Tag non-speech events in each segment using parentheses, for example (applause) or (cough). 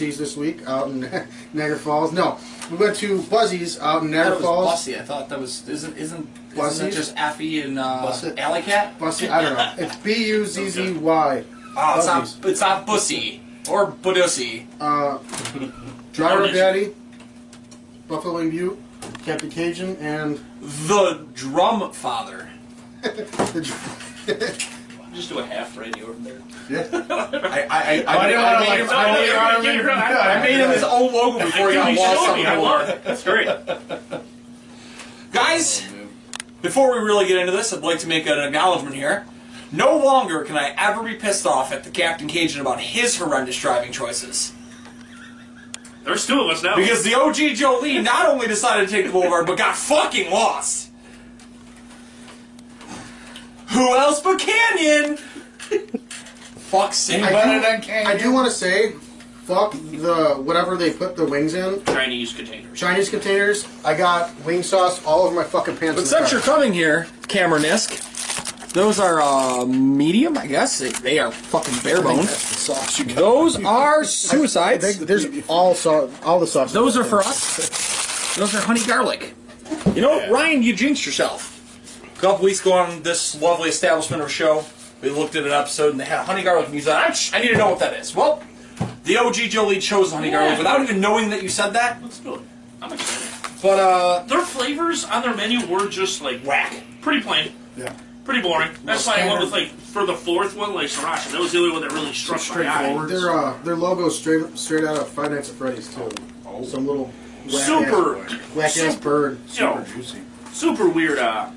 to this week out in (laughs) Niagara Falls. No, we went to Buzzy's out in That Niagara Falls. Bussy. I thought that was isn't isn't Bussy? isn't just Affy and uh, Bussy? Alley Cat? Bussy, I don't know. (laughs) It's B U Z Z Y. Oh, it's Buzzy's. not it's not Bussy or Budussy. Uh, Driver Daddy, Buffalo Wing Butte, Captain Cajun, and The Drum Father. (laughs) the. dr- Just do a half radio over there. yeah. (laughs) I I I, I didn't wanna, like, him, I didn't wanna Get I made him his own logo before he got lost on the I love it. That's great. Guys, before we really get into this, I'd like to make an acknowledgement here. No longer can I ever be pissed off at the Captain Cajun about his horrendous driving choices. There's two of us now. Because the OG Joe Lee not only decided to take the boulevard, but got fucking lost. Who else but Canyon? Fuck's sake. I do, I do want to say, fuck the whatever they put the wings in. Chinese containers. Chinese containers. I got wing sauce all over my fucking pants. But since you're coming here, Cameron Nisk, those are uh, medium, I guess. They, they are fucking bare bones. That's the sauce you got. Those are I suicides. there's all sauce, all the sauce. Those are for us. Those are honey garlic. You know, Ryan, you jinxed yourself. A couple weeks ago on this lovely establishment or show, we looked at an episode and they had honey garlic and music. I, I need to know what that is. Well, the OG Joe Lee chose honey Yeah. garlic without even knowing that you said that. Let's do it. I'm excited. But uh, Their flavors on their menu were just like whack. Pretty plain. Yeah. Pretty boring. That's why I went with like for the fourth one, like Sriracha. That was the only one that really struck my eye. Straightforward. Their uh, their logo straight straight out of Five Nights at Freddy's too. Some little whack Super, ass, whack ass super- bird. you know, super weird uh,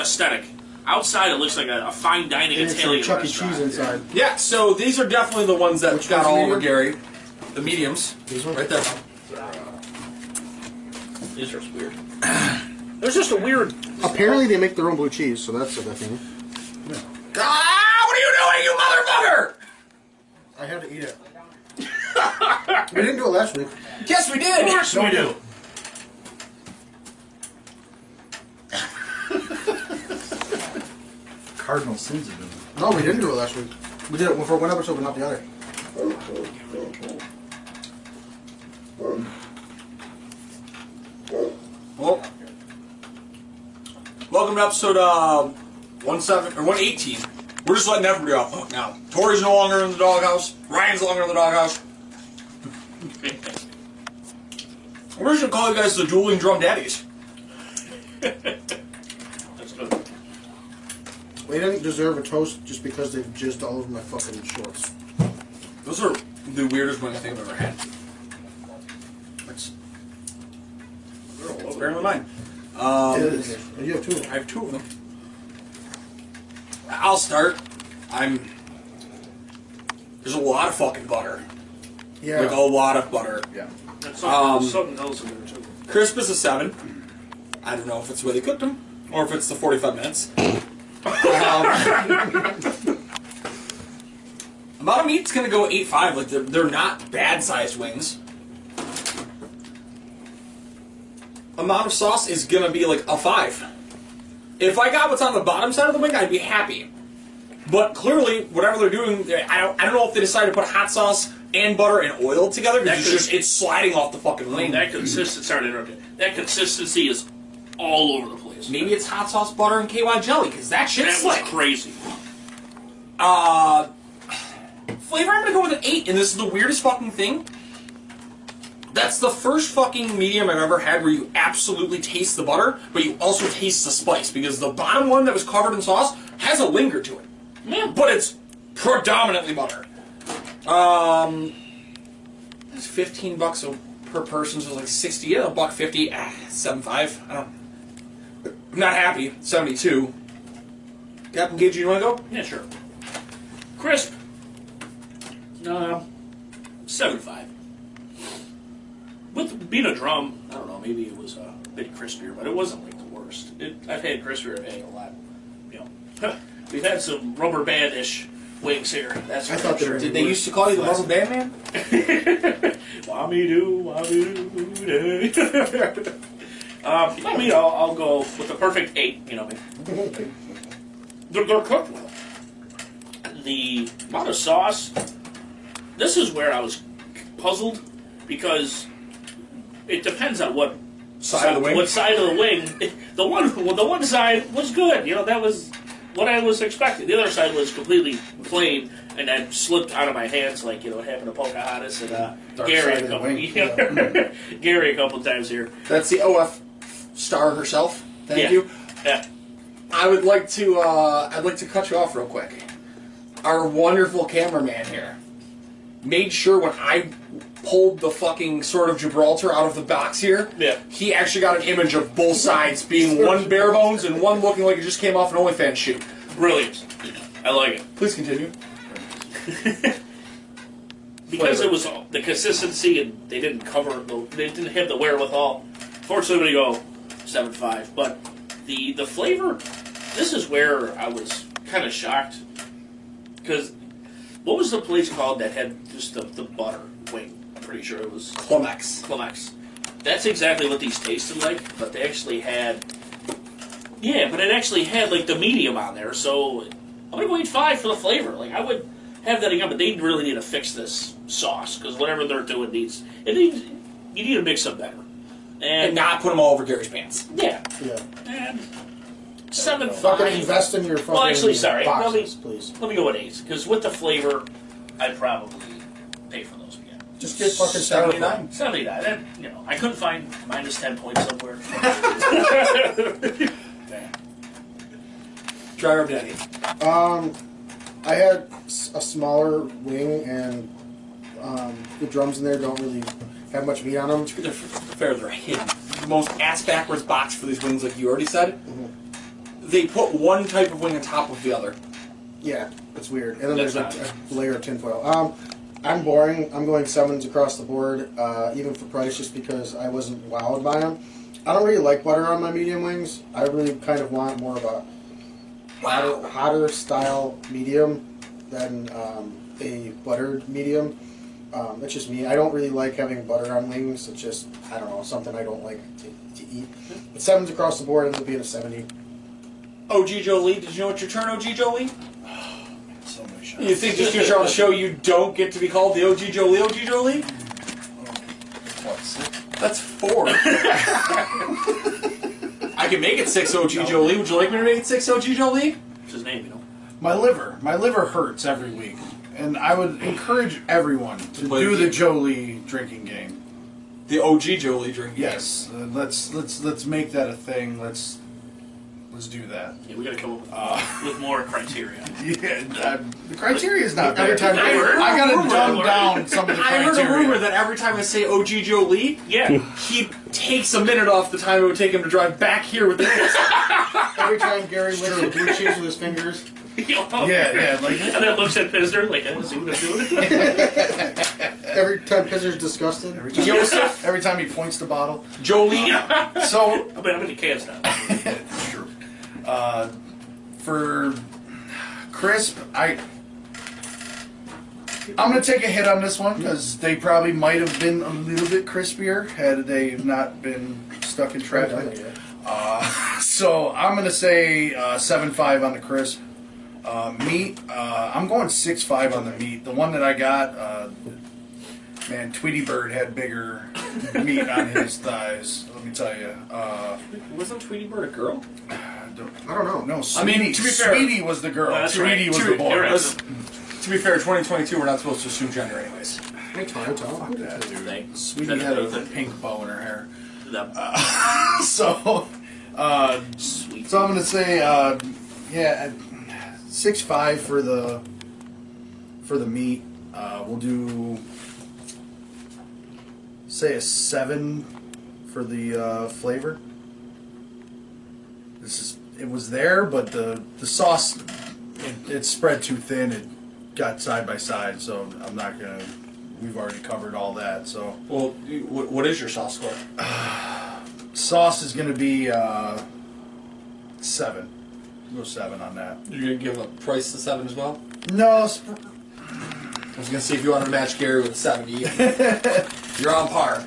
aesthetic. Outside, it looks like a, a fine dining And it's Italian a Chuck E. restaurant. Cheese inside. yeah, so these are definitely the ones that Which got one's all over medium? Gary. The mediums. These ones? Right there. These are weird. (clears throat) There's just a weird. Apparently they make their own blue cheese, so that's a good thing. Ah, what are you doing, you motherfucker? I had to eat it. (laughs) we didn't do it last week. Yes, we Of did. course we do. Cardinal sins of him. No, we didn't do it last week. We did it for one episode, but not the other. Well, welcome to episode uh, one seven or one eighteen. We're just letting everybody off hook now. Tori's no longer in the doghouse. Ryan's no longer in the doghouse. (laughs) We're just gonna call you guys the dueling drum daddies. That's good. They didn't deserve a toast just because they jizzed all over my fucking shorts. Those are the weirdest wings I think I've ever had. That's apparently mine. Um, you have two of I have two of them. I'll start. I'm. There's a lot of fucking butter. Yeah. Like a lot of butter. Yeah. That's Um, something, something else in there too. Crisp is a seven. I don't know if it's the way they cooked them or if it's the 45 minutes. Um, amount of meat's gonna go eight five. Like they're, they're not bad sized wings. Amount of sauce is gonna be like a five. If I got what's on the bottom side of the wing, I'd be happy. But clearly, whatever they're doing, I don't, I don't know if they decided to put hot sauce and butter and oil together because it's just it's sliding off the fucking wing. That consistency, sorry to interrupt you. That consistency is all over the place. Maybe it's hot sauce butter and KY jelly because that shit's that slick. crazy. Uh, flavor, I'm gonna go with an eight, and this is the weirdest fucking thing. That's the first fucking medium I've ever had where you absolutely taste the butter, but you also taste the spice because the bottom one that was covered in sauce has a linger to it, Yeah. but it's predominantly butter. Um, it's 15 bucks a- per person, so it's like 60. Yeah, a buck 50. Ah, 75. I don't. I'm not happy. 72. Captain Gage, you want to go? Yeah, sure. Crisp. Uh, seven five. With being a drum, I don't know. Maybe it was a bit crispier, but it wasn't like the worst. It, I've had crispier. Had a lot. You know, we've had some rubber bandish wings here. That's I thought they sure. were- Did they used to call you the Rubber Band Man? Whammy doo, whammy doo, day. Um, I mean, I'll, I'll go with the perfect eight. You know, me. they're, they're cooked well. The amount of sauce. This is where I was puzzled because it depends on what Side of the wing? What side of the wing? (laughs) The one, well, the one side was good. You know, that was what I was expecting. The other side was completely plain, and then slipped out of my hands, like you know, it happened to Pocahontas and uh, Dark Gary side a of the couple, wing, (laughs) Gary a couple times here. That's the OF star herself. Thank yeah. you. Yeah. I would like to. Uh, I'd like to cut you off real quick. Our wonderful cameraman here made sure when I pulled the fucking sword of Gibraltar out of the box here, Yeah. he actually got an image of both sides being one bare bones and one looking like it just came off an OnlyFans shoot. Brilliant. I like it. Please continue. (laughs) because it was all- the consistency and they didn't cover the, they didn't have the wherewithal. Fortunately, we go seven five, but the the flavor. This is where I was kind of shocked because what was the place called that had just the, the butter wing? I'm pretty sure it was Climax. Climax. That's exactly what these tasted like, but they actually had. Yeah, but it actually had like the medium on there, so I'm gonna go eight five for the flavor. Like I would have that again, but they really need to fix this sauce because whatever they're doing needs it needs you need to mix them better. And, And not put them all over Gary's pants. yeah, Yeah. and seven Fucking five. invest in your fucking Well, actually, sorry, let me- please. Let me go with eight because with the flavor, I'd probably pay for those again. Just get fucking Seventy-nine. styrofoam. 79. That, you know, I couldn't find minus 10 points somewhere. (laughs) Driver Daddy. Um, I had s- a smaller wing, and um, the drums in there don't really have much meat on them. They're fair, they're hidden. The most ass backwards box for these wings, like you already said. They put one type of wing on top of the other. Yeah, it's weird. And then That's there's a, a layer of tinfoil. Um, I'm boring. I'm going sevens across the board, uh, even for price, just because I wasn't wowed by them. I don't really like butter on my medium wings. I really kind of want more of a hotter, hotter style medium than um, a buttered medium. Um, that's just me. I don't really like having butter on wings. It's just I don't know something I don't like to, to eat. But sevens across the board ends up being a seventy. OG Joe Lee, did you know what your turn, OG Joe Lee? (sighs) So many shots. You think just because you're on the show, you don't get to be called the OG Joe Lee, OG Joe Lee? What, six? That's four. (laughs) I can make it six OG Joe Lee. Would you like me to make it six OG Joe Lee? What's his name, you know? My liver. My liver hurts every week. And I would encourage everyone to play do the the. Joe Lee drinking game. The OG Joe Lee drink. Yes. Uh, let's let's let's make that a thing. Let's let's do that. Yeah, we gotta come up with, (laughs) with more criteria. (laughs) Yeah, uh, the criteria is not Every time I heard I a gotta rumor. dumb down (laughs) some of the I heard a rumor that every time I say OG Joe Lee, Yeah. he takes a minute off the time it would take him to drive back here with the Every time Gary licks the blue cheese with his fingers. (laughs) yeah, Yeah, yeah, like (laughs) And then looks at Pistner like, I see what I'm doing. Every time Pizzer's disgusted. every time, Joseph (laughs) every time he points the bottle. Joe Lee. So I mean, I'm in the cans now. True. Uh, for crisp, I I'm gonna take a hit on this one because they probably might have been a little bit crispier had they not been stuck in traffic. Uh, so I'm gonna say uh, seven five on the crisp. Uh, meat, uh, I'm going six five on the meat. The one that I got, uh, Man, Tweety Bird had bigger meat on his thighs. Let me tell you. Uh, Wasn't Tweety Bird a girl? I don't, I don't know. no, I Sweetie, mean, to be fair- Sweetie was the girl. That's Tweety right. was To- the boy. you're right. To be fair, 2022, we're not supposed to assume gender anyways. Hey, time, time. That dude. Thanks. Sweetie had a pink bow in her hair. The (laughs) So, uh, so I'm gonna say, uh, yeah, six five for the for the meat. Uh, we'll do say a seven for the uh, flavor. This is it was there, but the the sauce it, it spread too thin. It got side by side, so I'm not gonna. We've already covered all that, so Well, what, what is your sauce score? (sighs) sauce is gonna be uh, seven. Go seven on that. You're gonna give a price to seven as well. No, sp- I was gonna see if you wanted to match Gary with a 70. (laughs) You're on par.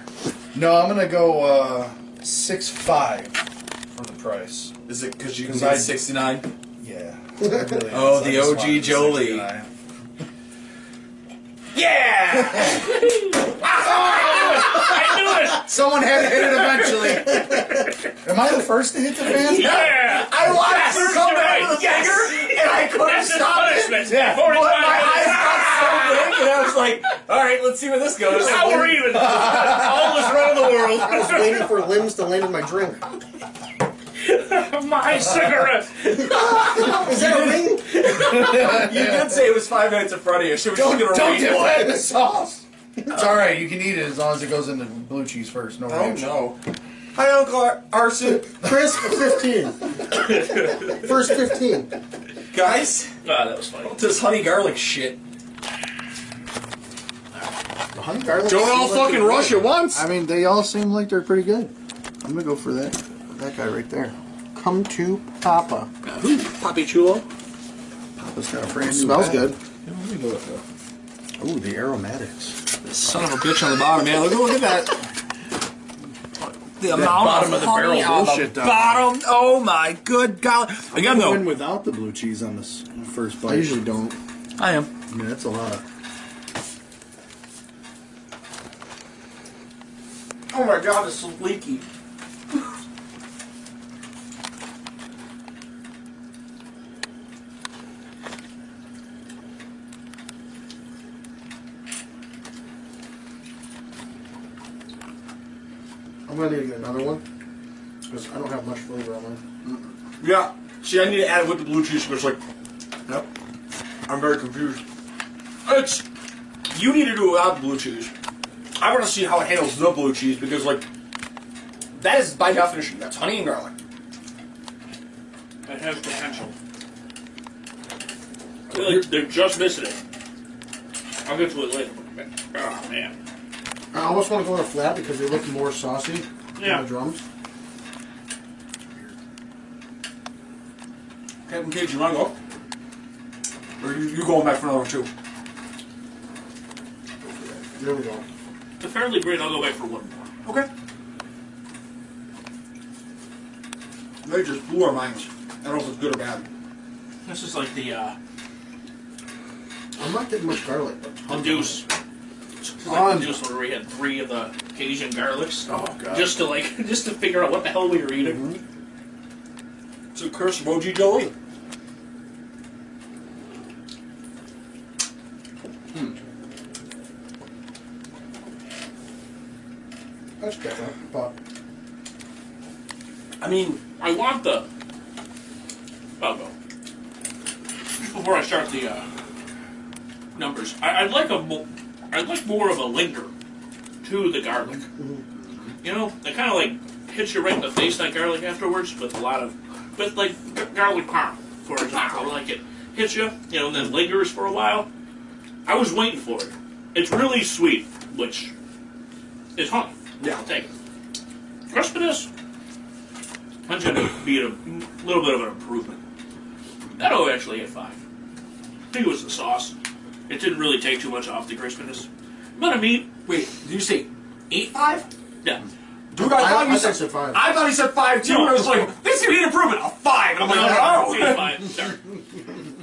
no, I'm gonna go uh, six five for the price. Is it because you can Because I- get 69? Yeah. (laughs) I really am. Oh, I the just OG wanted the Joe Lee. 69. (laughs) Yeah! I knew it. Someone had to hit it eventually. Am I the first to hit the fan? Yeah. I watched Yes, you come you're back right. with a Yes. finger, and I couldn't That's his stop it. Yeah. But my eyes got so big, and I was like, all right, let's see where this goes. Now we're even. All is right in the world. I was waiting for limbs to land in my drink. (laughs) My cigarette. Is that a ring? (laughs) You did say it was five minutes in front of you. She was Don't, just gonna don't read dip it. that in the sauce. It's all right. You can eat it as long as it goes into blue cheese first. No Oh ranch. no. Hi, Uncle Ar- Arson. Chris, 15. First 15. Guys, Ah, that was funny. this honey garlic shit. The honey garlic. Don't all like fucking rush good. at once. I mean, they all seem like they're pretty good. I'm gonna go for that. That guy right there. Come to Papa. Poppy Chulo. Papa's got a brand new. Smells good. Ooh, the aromatics. The son of a bitch on the bottom, man. Look, look at that. The amount bottom of, of the honey barrel on bullshit the down bottom. Oh my good God! Again, Win though, without the blue cheese on this first bite. I usually don't. I am. I mean, that's a lot. Oh my God, this is leaky. I'm gonna need to get another one because I don't have much flavor on mine. Yeah. See, I need to add it with the blue cheese because, like, yep. I'm very confused. It's you need to do it without the blue cheese. I want to see how it handles the blue cheese because, like, that is by definition that's honey and garlic. That has potential. I feel like they're just missing it. I'll get to it later. Oh man. I almost want to go in a flat because they look more saucy Yeah. than the drums. Captain Cage, you want to go? Or you, you going back for another one too? There we go. It's a fairly great. I'll go back for one more. Okay. They just blew our minds. I don't know if it's good or bad. This is like the uh, I'm not getting much garlic, but the tons of deuce. Like the where we had three of the Cajun garlics. Oh god. Just to like, (laughs) just to figure out what the hell we were eating. It's a curse of OG Joe Lee. That's different, but I mean, I want the. I'll go. Before I start the uh, numbers, I, I'd like a I'd like more of a linger to the garlic. You know, it kind of like hits you right in the face that garlic afterwards with a lot of, with like garlic parm, for example. Like it hits you, you know, and then lingers for a while. I was waiting for it. It's really sweet, which is honey. Yeah. I'll take it. Crispiness, that's going to be a little bit of an improvement. That'll actually hit five. I think it was the sauce. It didn't really take too much off the crispiness. But I mean, wait, did you say eight five? yeah. Dude, I, I- thought you I said said five. I thought he said five too, No. and I was like, this is gonna be an improvement. A five, and I'm like, No, oh. no, no, fine, sorry.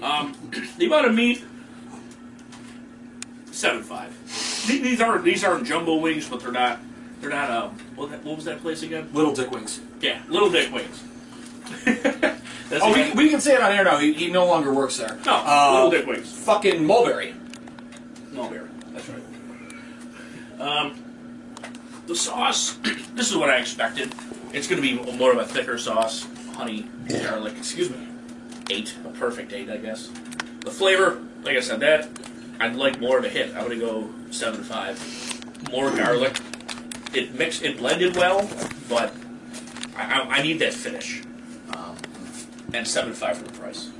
Um, the amount of meat, seven five. These these aren't these aren't jumbo wings, but they're not they're not um what, what was that place again? Little Dick Wings. Yeah, Little Dick Wings. That's Oh, we, we can say it on air now. He, he no longer works there. no Uh, Little Dick Wings. Fucking Mulberry. Mulberry. That's right. Um, the sauce. (clears throat) this is what I expected. It's going to be more of a thicker sauce, honey, garlic. Excuse me. Eight, a perfect eight, I guess. The flavor, like I said, that I'd like more of a hit. I'm going to go seven five. More garlic. It mixed, it blended well, but I, I, I need that finish. Um, and seven five for the price.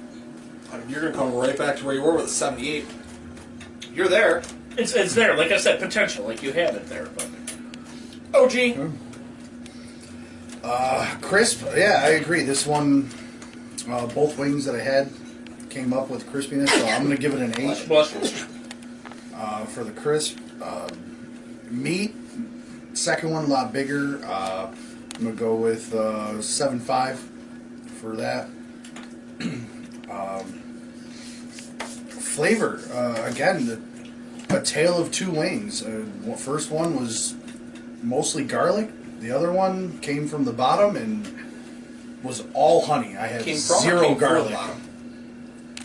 I mean, you're gonna come right back to where you were with a 78. You're there. It's, it's there, like I said, potential, like you have it there, but OG. Crisp, yeah, I agree. This one, uh, both wings that I had came up with crispiness, so I'm going to give it an eight bless you. uh, for the crisp. Uh, meat, second one a lot bigger. Uh, I'm going to go with uh, seven five for that. (clears throat) um, flavor, uh, again, the, a tale of two wings. Uh, one- first one was mostly garlic. The other one came from the bottom and was all honey. I had Came from zero came for the garlic. bottom?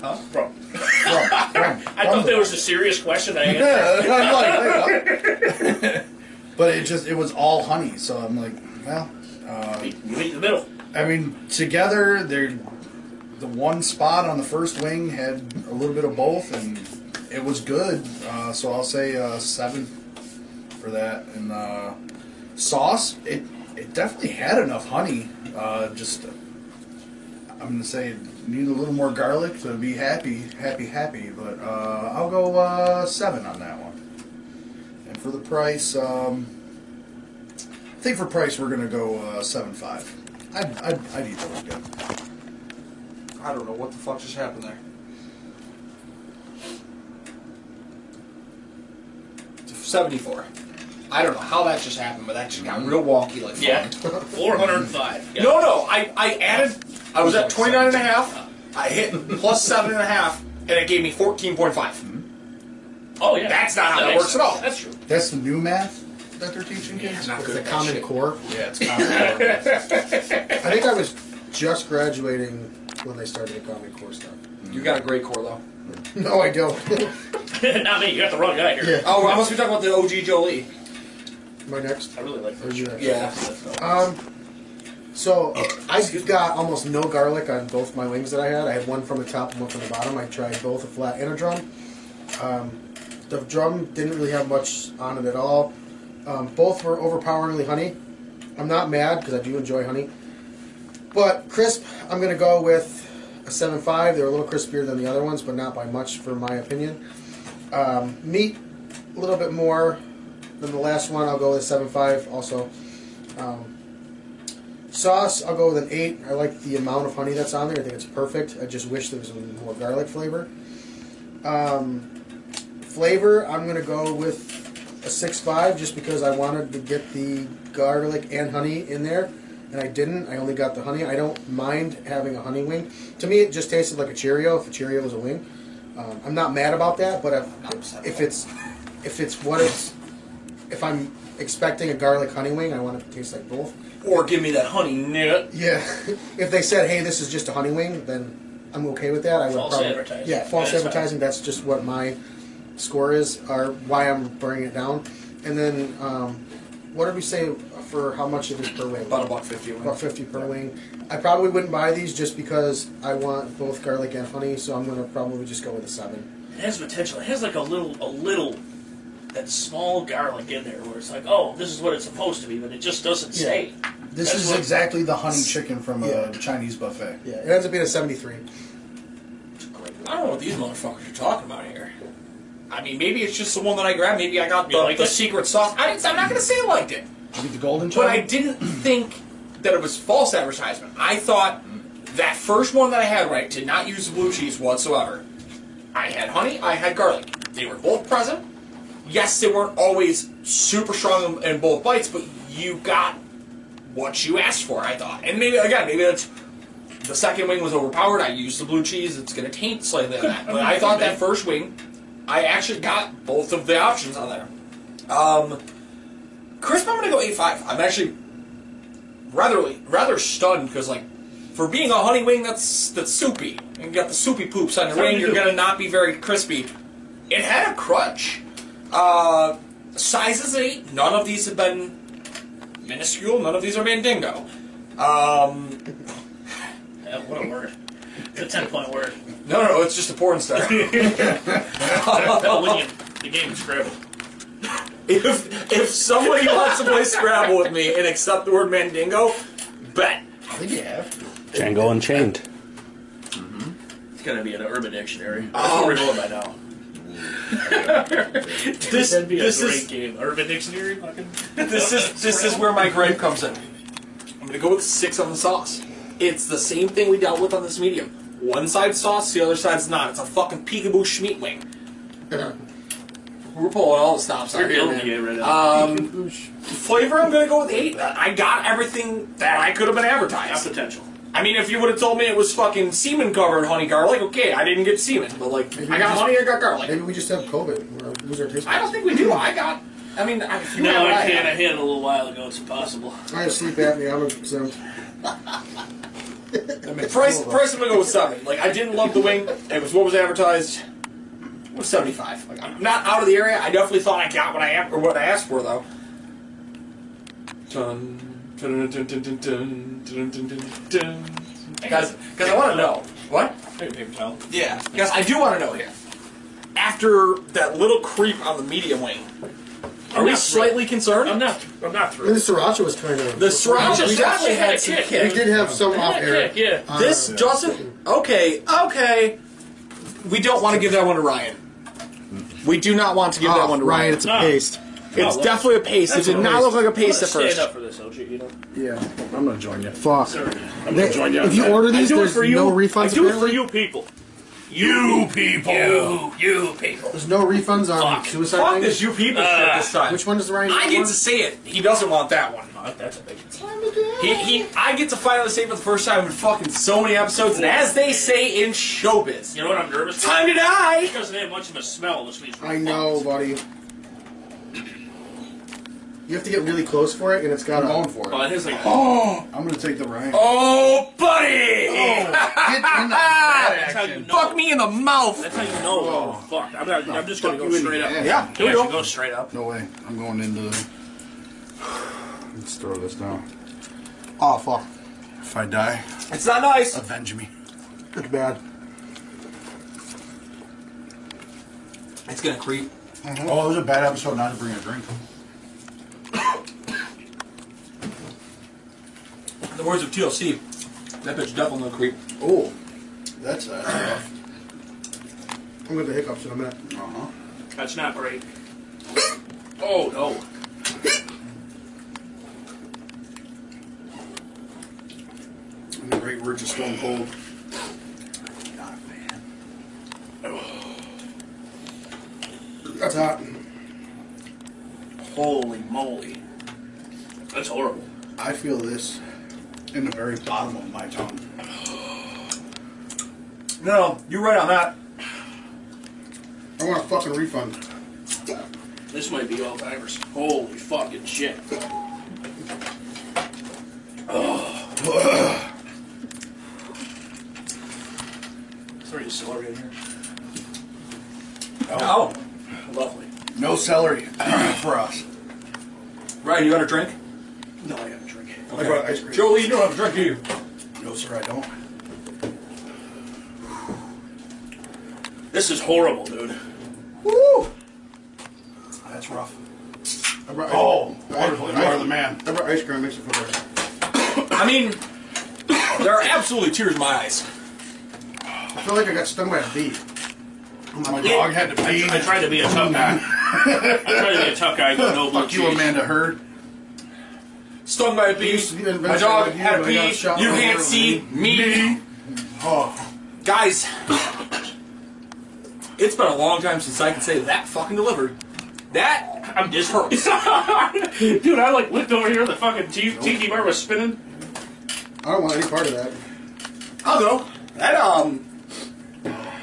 Bro, From- from- (laughs) I from thought the that was a serious question. I answered. yeah, I'm like, wait, what? (laughs) but it just it was all honey, so I'm like, well, uh, You meet in the middle. I mean, together they're the one spot on the first wing had a little bit of both, and it was good. Uh, so I'll say uh, seven for that. And uh, sauce, it it definitely had enough honey. Uh, just I'm gonna say it needed a little more garlic to be happy, happy, happy. But uh, I'll go uh, seven on that one. And for the price, um, I think for price we're gonna go seven five. I'd, I'd, I'd eat those good. I don't know what the fuck just happened there. 74. I don't know how that just happened, but that just got real wonky like Yeah, (laughs) 405. Yeah. No, no, I, I added, I was at 29 and a half, I hit plus seven and a half, and it gave me 14.5. Mm-hmm. Oh, yeah. That's not how that makes works at all. That's true. That's the new math that they're teaching kids. Not It's good the at that Common shit. Core. Yeah, it's common. (laughs) I think I was just graduating when they started the Common Core stuff. You got a great core though. (laughs) No, I don't. (laughs) Not me. You got the wrong guy here. Yeah. Oh, I must be talking about the OG Joe Lee. My next. I really like Or that. you next? Yeah. Um, so I got almost no garlic on both my wings that I had. I had one from the top and one from the bottom. I tried both a flat and a drum. Um, the drum didn't really have much on it at all. Um, both were overpoweringly honey. I'm not mad because I do enjoy honey. But crisp, I'm gonna go with a seven five. They're a little crispier than the other ones, but not by much, for my opinion. Um, meat, a little bit more than the last one. I'll go with seven five. Also, um, sauce, I'll go with an eight. I like the amount of honey that's on there. I think it's perfect. I just wish there was more garlic flavor. Um, flavor, I'm gonna go with a six five, just because I wanted to get the garlic and honey in there, and I didn't. I only got the honey. I don't mind having a honey wing. To me, it just tasted like a Cheerio. If a Cheerio was a wing, um, I'm not mad about that. But if, if it's if it's what it's if I'm expecting a garlic honey wing, I want it to taste like both. Or give me that honey nut. Yeah. (laughs) if they said, "Hey, this is just a honey wing," then I'm okay with that. I would False probably advertising. yeah, false That's advertising. That's just what my score is, or why I'm bringing it down. And then, um, what did we say for how much it is per wing? About a buck fifty. a wing. About fifty per wing. I probably wouldn't buy these just because I want both garlic and honey, so I'm gonna probably just go with a seven. It has potential. It has like a little, a little, that small garlic in there where it's like, oh, this is what it's supposed to be, but it just doesn't Yeah. say. This That's is what- exactly the honey chicken from a Yeah. Chinese buffet. Yeah, it ends up being a seventy-three. I don't know what these motherfuckers are talking about here. I mean, maybe it's just the one that I grabbed. Maybe I got You the, liked the it? secret sauce. I didn't, I'm not going to say I liked it. Did you get the golden But I didn't think that it was false advertisement. I thought that first one that I had right did not use the blue cheese whatsoever. I had honey, I had garlic. They were both present. Yes, they weren't always super strong in, in both bites, but you got what you asked for, I thought. And maybe, again, maybe that's the second wing was overpowered. I used the blue cheese. It's going to taint slightly on that. But I thought that (laughs) first wing, I actually got both of the options on there. Um, crisp, I'm gonna go eight five. I'm actually rather rather stunned because like for being a honey wing that's that's soupy and you got the soupy poops on your wing, you're gonna not be very crispy. It had a crunch. Uh, size is eight. None of these have been minuscule. None of these are mandingo. Um, Yeah, (laughs) what a word. It's a 10 point word. no, no, no, it's just a porn star. (laughs) (laughs) That'll win you the game of Scrabble. If if somebody wants to play (laughs) Scrabble with me and accept the word mandingo, bet. I think you have. Django Unchained. Mm-hmm. It's gonna be in an urban dictionary. That's Oh. what we're going by now. (laughs) This That'd be a this great is game. Urban dictionary? Fucking. (laughs) this is this is where my gripe comes in. I'm gonna go with six on the sauce. It's the same thing we dealt with on this medium. One side sauce, the other side's not. It's a fucking peekaboo schmeat wing. (clears throat) We're pulling all the stops out here, man. the game right now. Um, (laughs) flavor, I'm gonna go with eight. I got everything that I could have been Got advertised. potential. I mean, if you would have told me it was fucking semen covered honey garlic, okay, I didn't get semen, but like, Maybe I got just- honey, I got garlic. Maybe we just have COVID. Or lose our taste I don't think we do. I got. I mean, I- if you No, have what I can't. I had- had it a little while ago. It's impossible. I have sleep apnea. I'm exempt. Price, price, I'm gonna go with seven. Like, I didn't love the wing. It was what was advertised. I'm 75. Like, I'm not out of the area. I definitely thought I got what I am or what I asked for though. Because because I want to know what. Hey. Yeah, because I do want to know here. After that little creep on the medium wing, are we slightly concerned? I'm not. I'm not through. The sriracha was kind of. The sriracha we actually had, some kick. We did have some off air. Yeah. This yeah. doesn't. Okay. Okay. We don't want to give that one to Ryan. We do not want to give that oh, one to Ryan, Ryan. it's a ah. No. paste. It's Oh, definitely a paste. It that's did a not look like a I'm paste at first. stand up for this, OG. You know. Yeah. I'm gonna join you. Fuck. Sorry. I'm They- gonna join you. on if you that. order I these, do it there's for you. no I do it for apparently? you people. You people. You. You people. There's no refunds on Fuck. suicide Fuck wings? this you people Uh, shit this time. Which one does the Ryan I get get one? to say it. He doesn't want that one. Oh, that's a big. Time to good he, he, I get to finally say it for the first time in fucking so many episodes, and as they say in showbiz, You know what I'm nervous? for? time to die. It doesn't have much of a smell, which means. I know, buddy. You have to get really close for it, and it's got I'm a. going for Oh, it. Oh, has like. (gasps) I'm gonna take the right. Oh, buddy! Oh, get in the (laughs) That's how you know. Fuck me in the mouth. That's how you know. Oh, fuck. I'm, not, I'm just gonna go straight up. ass. Yeah, You here we go. go straight up. No way. I'm going into the. Let's throw this down. Oh fuck! If I die, It's not nice. avenge me. It's bad. It's gonna creep. Oh, it was a bad episode not to bring a drink. The words of TLC, that bitch definitely gonna creep. Oh, that's uh, rough. I'm going to hiccups in a minute. Uh huh. That's not great. Oh no. In the great words of Stone Cold. Not a fan. That's hot. Holy moly. That's horrible. I feel this in the very bottom of my tongue. No, you're right on that. I want a fucking refund. This might be all timers. Holy fucking shit. Is there any celery in here? Oh, Lovely. No celery (clears throat) for us. Ryan, you got a drink? No, I got a drink. I brought ice cream. Joe Lee, you don't have a drink, do you? No, sir, I don't. This is horrible, dude. Woo! That's rough. I brought Oh, I- wonderful. You are the man. I brought ice cream. Makes it feel better. I mean, there are absolutely tears in my eyes. I feel like I got stung by a bee. Oh my dog had to pee. I tried to be a tough guy. I tried to be a tough guy. No blue Fuck you, cheese. Amanda Heard. Stung by a bee. used to My dog had a but I bee. You can't see me. Oh, Guys, it's been a long time since I can say that fucking delivered. That I'm is hurts. (laughs) Dude, I like looked over here. The fucking t- tiki bar was spinning. I don't want any part of that. I'll go. That um,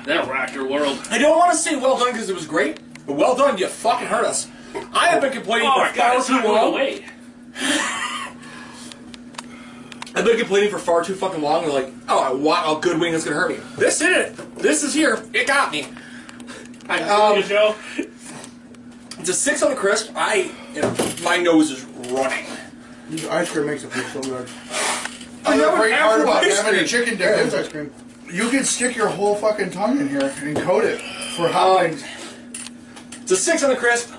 That rocked your world. I don't want to say well done because it was great, but well done. You fucking hurt us. I have been complaining Oh for my god, far it's too long. Away. I've been complaining for far too fucking long. They're like, oh, I want a good wing that's gonna hurt me. This did it. This is here. It got me. I Um, Joe. It's a six on the crisp. I, you know, my nose is running. The ice cream makes it feel so good. Oh, the great part about ice having a cream. chicken dip it's is ice cream. you can stick your whole fucking tongue in here and coat it for hot Um, wings. It's a six on the crisp.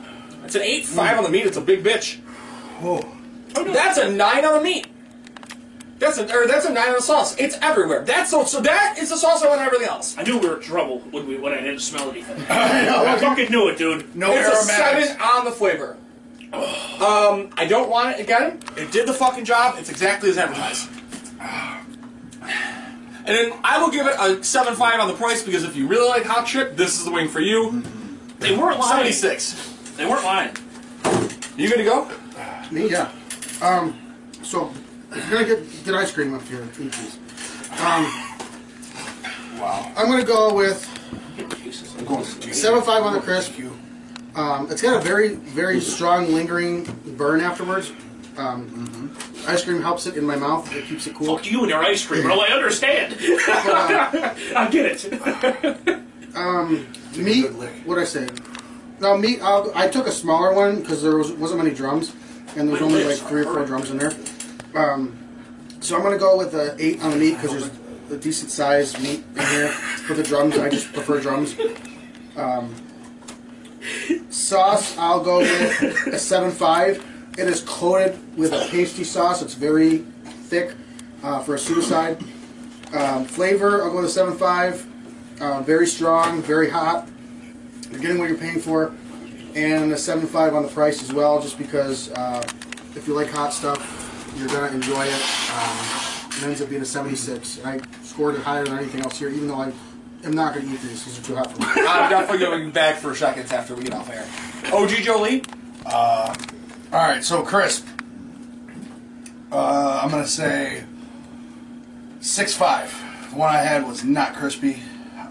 It's an eight five on the meat. It's a big bitch. Oh. That's a nine on the meat. That's a or that's a nine on the sauce. It's everywhere. That's so so that is the sauce I want on everything else. I knew we were in trouble when we when I didn't smell anything. (laughs) I fucking knew it, dude. No It's a seven on the flavor. Um, I don't want it again. It did the fucking job. It's exactly as (sighs) advertised. And then I will give it a seven five on the price because if you really like hot chip, this is the wing for you. They weren't lying. Seventy six. They weren't lying. You gonna go? Me, yeah. Um, so you're gonna get get ice cream up here, eat these. Um, Wow. I'm gonna go with seven five on the crisp. Um, it's got a very very strong lingering burn afterwards. Um, Ice cream helps it in my mouth. It keeps it cool. Fuck you and your ice cream. Well, I understand. (laughs) I get it. (laughs) um, Meat. What I say? No meat. I'll, I took a smaller one because there was, wasn't many drums, and there was only like three or four drums in there. Um, so I'm gonna go with a eight on the meat because there's a decent sized meat in here. For the drums, I just prefer drums. Um, sauce, I'll go with a seven five. It is coated with a pasty sauce. It's very thick uh, for a suicide. Um, flavor, I'll go with a seven five. Uh, very strong, very hot. You're getting what you're paying for, and a seven five on the price as well. Just because uh, if you like hot stuff, you're gonna enjoy it. Um, it ends up being a 76. And I scored it higher than anything else here, even though I am not gonna eat these. These are too hot for me. (laughs) I'm definitely going back for seconds after we get off air. OG Joe Lee, All right, so crisp. Uh, I'm gonna say six five. The one I had was not crispy.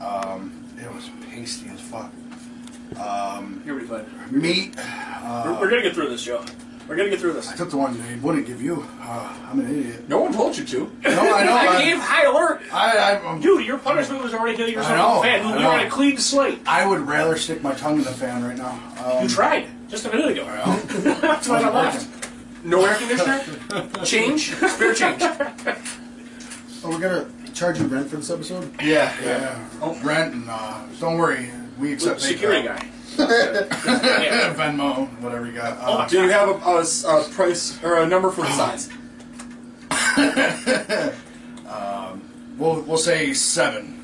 Um, it was pasty as fuck. You'll be fine. Meat. we're, we're gonna get through this, Joe. We're gonna get through this. I took the one they wouldn't give you. Uh, I'm an idiot. no one told you to. No, I know. (laughs) I I, gave high alert. I, I, I'm- Dude, your punishment was already killing I yourself know, a fan. I You're on a clean slate. I would rather stick my tongue in the fan right now. Um, You tried just a minute ago. (laughs) That's why I left. No air conditioner. Change. Spare change. Oh, we're gonna charge you rent for this episode. yeah, yeah. Oh, rent and uh, don't worry, we accept Security guy. Yeah. (laughs) Venmo, whatever you got. Uh, Do you have a price or a number for the size? (laughs) we'll we'll say seven.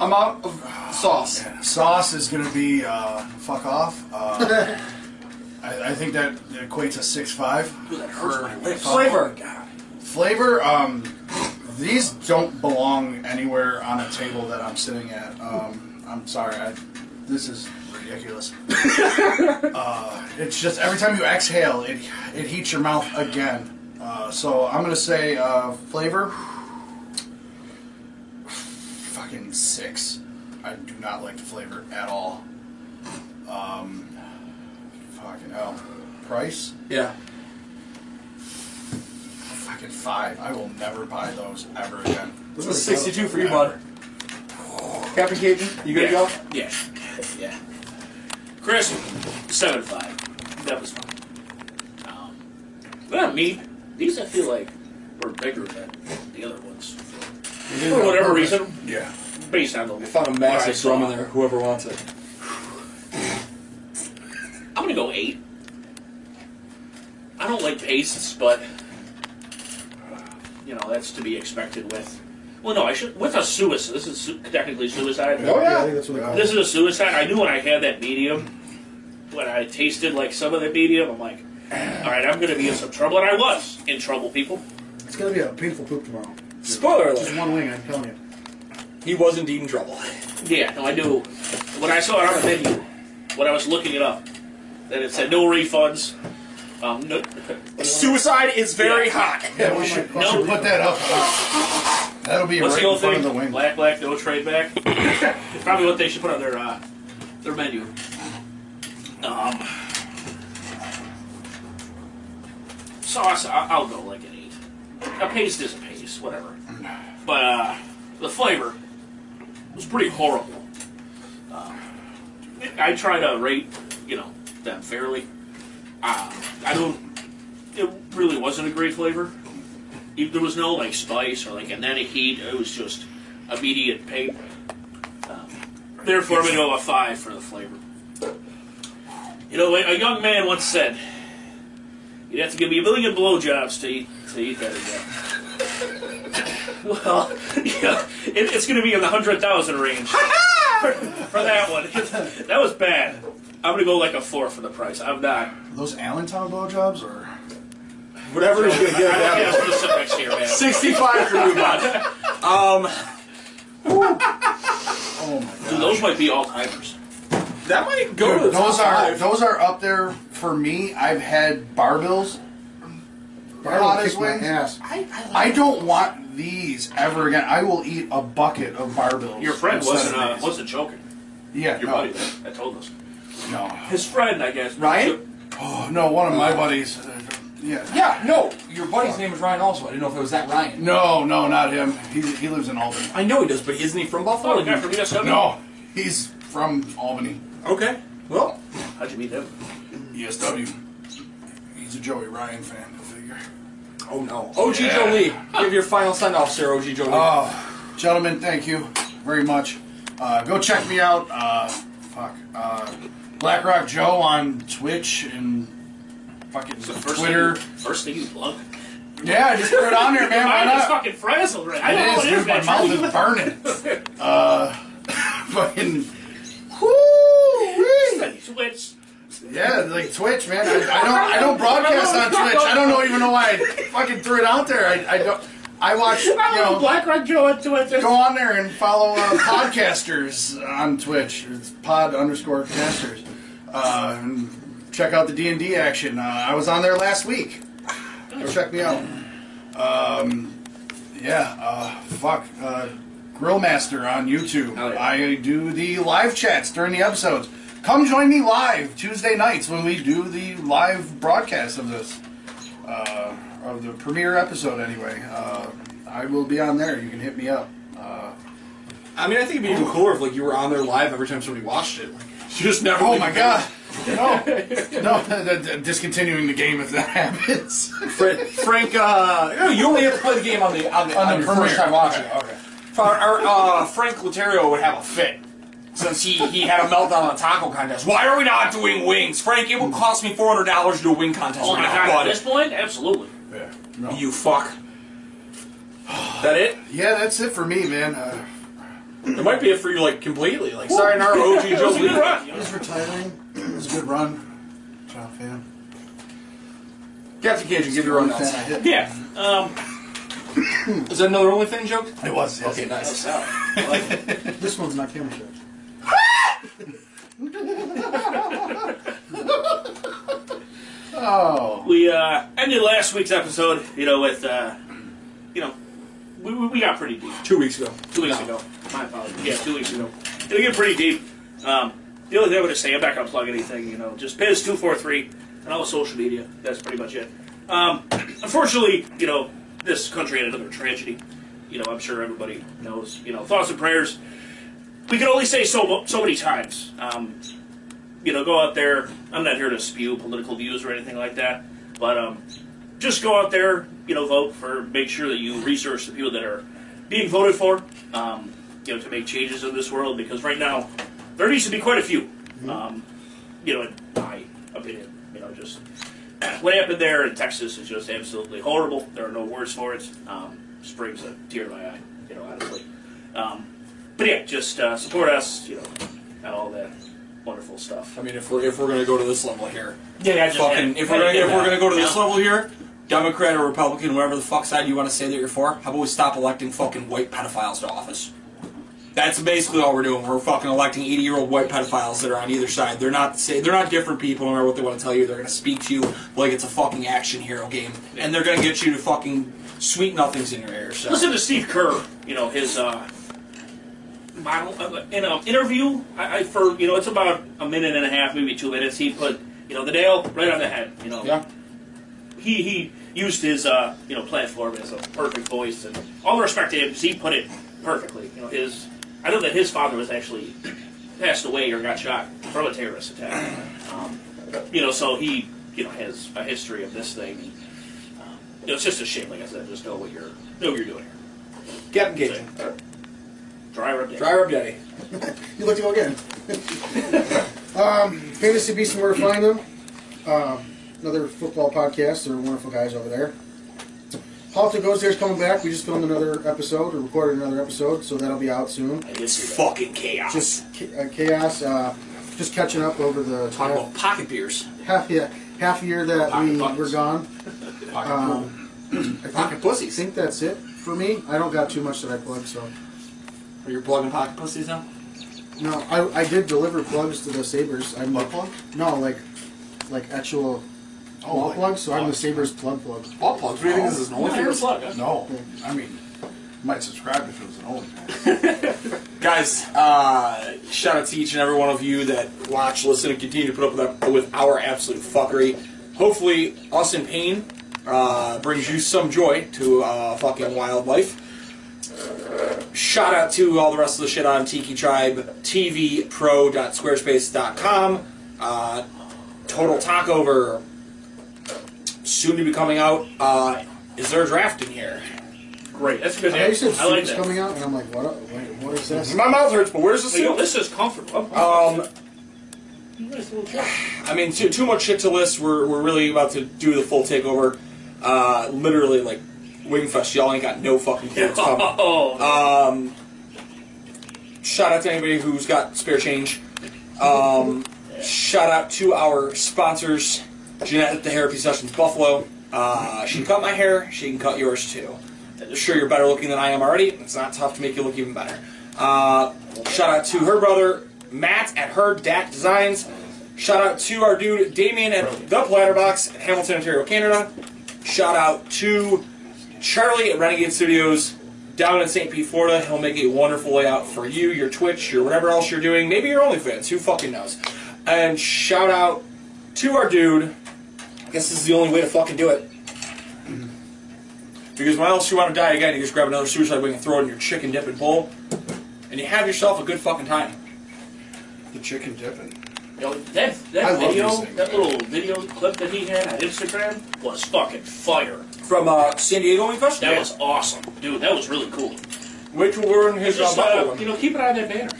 Amount of sauce. Sauce is gonna be uh, fuck off. Uh, (laughs) I, I think that equates to six five. That hurts my lips. Flavor. Flavor. Um, these don't belong anywhere on a table that I'm sitting at. Um, I'm sorry. I, this is ridiculous. (laughs) uh, it's just every time you exhale, it it heats your mouth again. Uh, so I'm gonna say uh, flavor. Fucking six. I do not like the flavor at all. Um, fucking hell. Price? Yeah. Fucking five. I will never buy those ever again. This was 62 for you, bud. Captain Cajun, you good to go? Yeah. Yeah. Chris, seven five. That was fine. Um, but me, these I feel like were bigger than the other ones. For whatever reason, Yeah. based on the. I found a massive drum in there. Whoever wants it. (sighs) I'm gonna go eight. I don't like pastes, but you know that's to be expected with. Well, no, I should with a suicide. This is su- technically suicide. Oh, Yeah, I think that's what they call it. This is a suicide. I knew when I had that medium, when I tasted like some of the medium, I'm like, (clears throat) all right, I'm going to be in some trouble, and I was in trouble, people. It's gonna be a painful poop tomorrow. Spoiler It's Just alert. one wing, I'm telling you. He was indeed in trouble. (laughs) Yeah, no, I knew when I saw it on the menu, when I was looking it up, that it said no refunds. Um, no, (laughs) Suicide is very Yeah. hot. Yeah, we should, we No. should put that up. That'll be what's right the in old front thing? of the wing. Black, black, no trade back. (laughs) Probably what they should put on their uh, their menu. Um, sauce, I- I'll go like an eight. A paste is a paste, whatever. But uh, the flavor was pretty horrible. Uh, I try to rate, you know, them fairly. Uh, I don't. It really wasn't a great flavor. If There was no like spice or like and then a heat. It was just immediate pain. Um, therefore, I'm gonna go a five for the flavor. You know, a young man once said, "You'd have to give me a million blowjobs to eat to eat that again." (coughs) well, (laughs) yeah, it, it's going to be in the hundred thousand range for, for that one. (laughs) that was bad. I'm going to go like a four for the price. I'm not. Those Allentown blowjobs or Whatever he's gonna I give don't that. have specifics here, man. 65 for you, bud. Um, oh my Dude, those might be all timers. that might go to Dude, the those top are five. those are up there for me. I've had Bar-Bills. Barlow Hot kicked my wings. ass. I don't want these ever again. I will eat a bucket of Bar-Bills. Your friend instead wasn't of uh, these. wasn't joking. Yeah, Your no, buddy that told us. no. His friend, I guess. Ryan? Oh no, one of my buddies. uh, Yeah. Yeah, no. Your buddy's name is Ryan also. I didn't know if it was that Ryan. No, no, not him. He, he lives in Albany. I know he does, but isn't he from Buffalo? Oh, the guy from USW. No, he's from Albany. Okay. Well, How'd you meet him? ESW. He's a Joey Ryan fan. I figure. oh no. OG Joe Lee. Give your final send off, sir, OG Joe Lee. Oh, gentlemen, thank you very much. Uh, go check me out. Uh, fuck. Uh, BlackRock Joe on Twitch and fucking the first Twitter. Thing you, first thing you plug. Yeah, I just put it on there, man. (laughs) Why not? fucking frazzled right I don't know It what is, dude. My mouth is (laughs) burning. Uh, (laughs) fucking. Woo! Twitch. Yeah, like Twitch, man. I, I don't. I don't broadcast on Twitch. I don't know even know why I fucking threw it out there. I, I don't. I watch. You know, BlackRock Joe on Twitch. go on there and follow uh, podcasters on Twitch. It's pod underscore casters. Uh, and check out the D and D action. Uh, I was on there last week. Go check me out. Um, yeah. Uh, fuck. Uh, Grillmaster on YouTube. Oh, yeah. I do the live chats during the episodes. Come join me live Tuesday nights when we do the live broadcast of this. Uh, of the premiere episode, anyway. Uh, I will be on there. You can hit me up. Uh, I mean, I think it'd be even cooler if like you were on there live every time somebody watched it. Like, you just never. oh my god! No, no, (laughs) th- th- discontinuing the game if that happens. Frank, Frank uh, no, you only have to play the game on the on, the, on, On the first time watching. Okay, okay. Our, our, uh, Frank Laterio would have a fit since he, he had a meltdown on the taco contest. Why are we not doing wings, Frank? It would cost me four hundred dollars to do a wing contest Oh right my now, god! At this point, absolutely. Yeah. No. You fuck. that it? Yeah, that's it for me, man. Uh, It might be it for you, like completely. Like, sorry, our OG It (laughs) Joe was a good Lee. run. you know? he's retiring. It was a good run. Top fan. Captain Cajun, give your Only rundown. fan I hit. Yeah. Um. Is that another OnlyFans joke? It was. Yes. Okay, nice. so, I like it. This one's not camera shot. Oh. We uh, ended last week's episode, you know, with uh, you know, we, we we got pretty deep. Two weeks ago. Two weeks ago. My apologies. Yeah, two weeks ago. It'll get pretty deep. Um, the only thing I would say, I'm not going to plug anything, you know, just Biz243 and all the social media. That's pretty much it. Um, (clears throat) unfortunately, you know, this country had another tragedy. You know, I'm sure everybody knows. You know, thoughts and prayers. We can only say so so many times. Um, you know, go out there. I'm not here to spew political views or anything like that, but um, just go out there. You know, vote for. Make sure that you research the people that are being voted for. Um, you know, to make changes in this world because right now there needs to be quite a few. Um, you know, in my opinion, you know, just what happened there in Texas is just absolutely horrible. There are no words for it. Um, just brings a tear to my eye. You know, honestly. Um, but yeah, just uh, support us. You know, and all that wonderful stuff. I mean, if we're if we're gonna go to this level here, Yeah, yeah, just fucking if we're gonna, if we're gonna go to this level here, Democrat or Republican, whatever the fuck side you want to say that you're for, how about we stop electing fucking white pedophiles to office? That's basically all we're doing. We're fucking electing 80 year old white pedophiles that are on either side. They're not they're not different people, no matter what they want to tell you. They're gonna speak to you like it's a fucking action hero game, and they're gonna get you to fucking sweet nothings in your ear. So Listen to Steve Kerr. You know his uh, model uh, in an interview. I, I for you know it's about a minute and a half, maybe two minutes. He put you know the nail right on the head. You know, Yeah. he he used his uh, you know platform as a perfect voice, and all the respect to him he put it perfectly. You know, his I know that his father was actually passed away or got shot from a terrorist attack. Um, you know, so he you know has a history of this thing. And, um, you know, it's just a shame. Like I said, just know what you're know what you're doing here. Captain Cajun. Dry rub. Daddy. Dry rub daddy. You look to go again. (laughs) um, Fantasy Beasts and where to find them. Uh, another football podcast. They're wonderful guys over there. Halter Goes There's coming back. We just filmed another episode, or recorded another episode, so that'll be out soon. It's fucking chaos. Just uh, chaos. Uh, just catching up over the talk about pocket beers. half, yeah, half year that Pocket we buckets. were gone. Pocket, Um, I pocket think, pussies. think that's it for me. I don't got too much that I plug, so Are you plugging pocket pussies now? no. I, I did deliver plugs to the Sabres. I'm Butt plug? No, like like actual Oh, wall like plugs. So I'm the. Sabres plug plug. All plugs. What do you think this is an Only OnlyFans? plug. Huh? No, I mean, might subscribe if it was an OnlyFans. (laughs) Guys, uh, shout out to each and every one of you that watch, listen, and continue to put up with, our, with our absolute fuckery. Hopefully, us in pain uh, brings you some joy to uh, fucking wildlife. Shout out to all the rest of the shit on Tiki Tribe, tvpro.squarespace.com. Uh, Total Talkover, soon to be coming out. Uh, is there a draft in here? Great. That's a good I name. said I like suits that. coming out, and I'm like, what? Wait, what is this? My mouth hurts, but where's the There you go. This is comfortable. Um, Nice little chair. I mean, too, too much shit to list. We're, we're really about to do the full takeover. Uh, literally, like, Wingfest, y'all ain't got no fucking clue what's coming. (laughs) Oh, Um, shout out to anybody who's got spare change. Um, shout out to our sponsors, Jeanette at the Thairapy Sessions Buffalo. Uh, she can cut my hair, she can cut yours too. Sure, you're better looking than I am already. It's not tough to make you look even better. Uh, shout out to her brother, Matt at Her Dat Designs. Shout out to our dude, Damien at The Platter Box, Hamilton, Ontario, Canada. Shout out to Charlie at Renegade Studios down in St. Pete, Florida. He'll make a wonderful layout for you, your Twitch, your whatever else you're doing. Maybe your OnlyFans. Who fucking knows? And shout out to our dude. I guess this is the only way to fucking do it. Because when else you want to die again, you just grab another suicide wing and throw it in your Chicken Dippin bowl, and you have yourself a good fucking time. The Chicken Dippin. you know, that I that love video, that little video clip that he had on Instagram was fucking fire. From uh, San Diego Wingfest? That was awesome, dude. That was really cool. Wait till we're in his uh, Just uh, you know, keep an eye on that banner.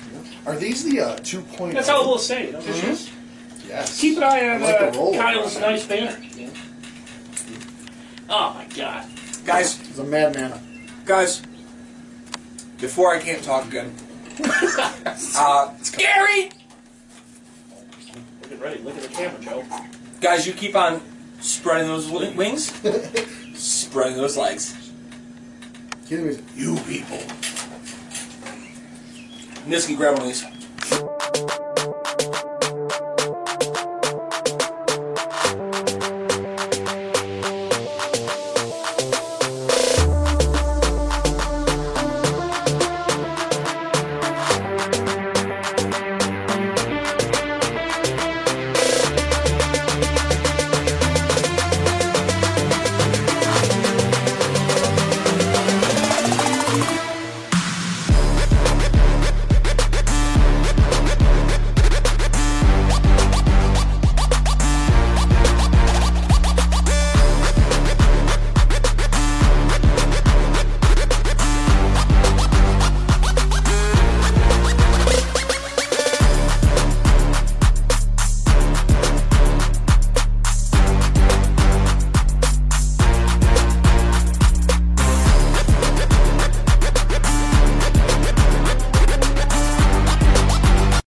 Are these the uh, 2.0? That's how we'll say. You know, just- just Yes. keep an eye on I like the uh, roll. Kyle's nice banner. you know. Oh my god. Guys, He's a madman. guys, before I can't talk again. (laughs) uh, Gary! Look at ready. Look at the camera, Joe. Guys, you keep on spreading those wi- wings, spreading those legs. You people. Niski, grab one of these.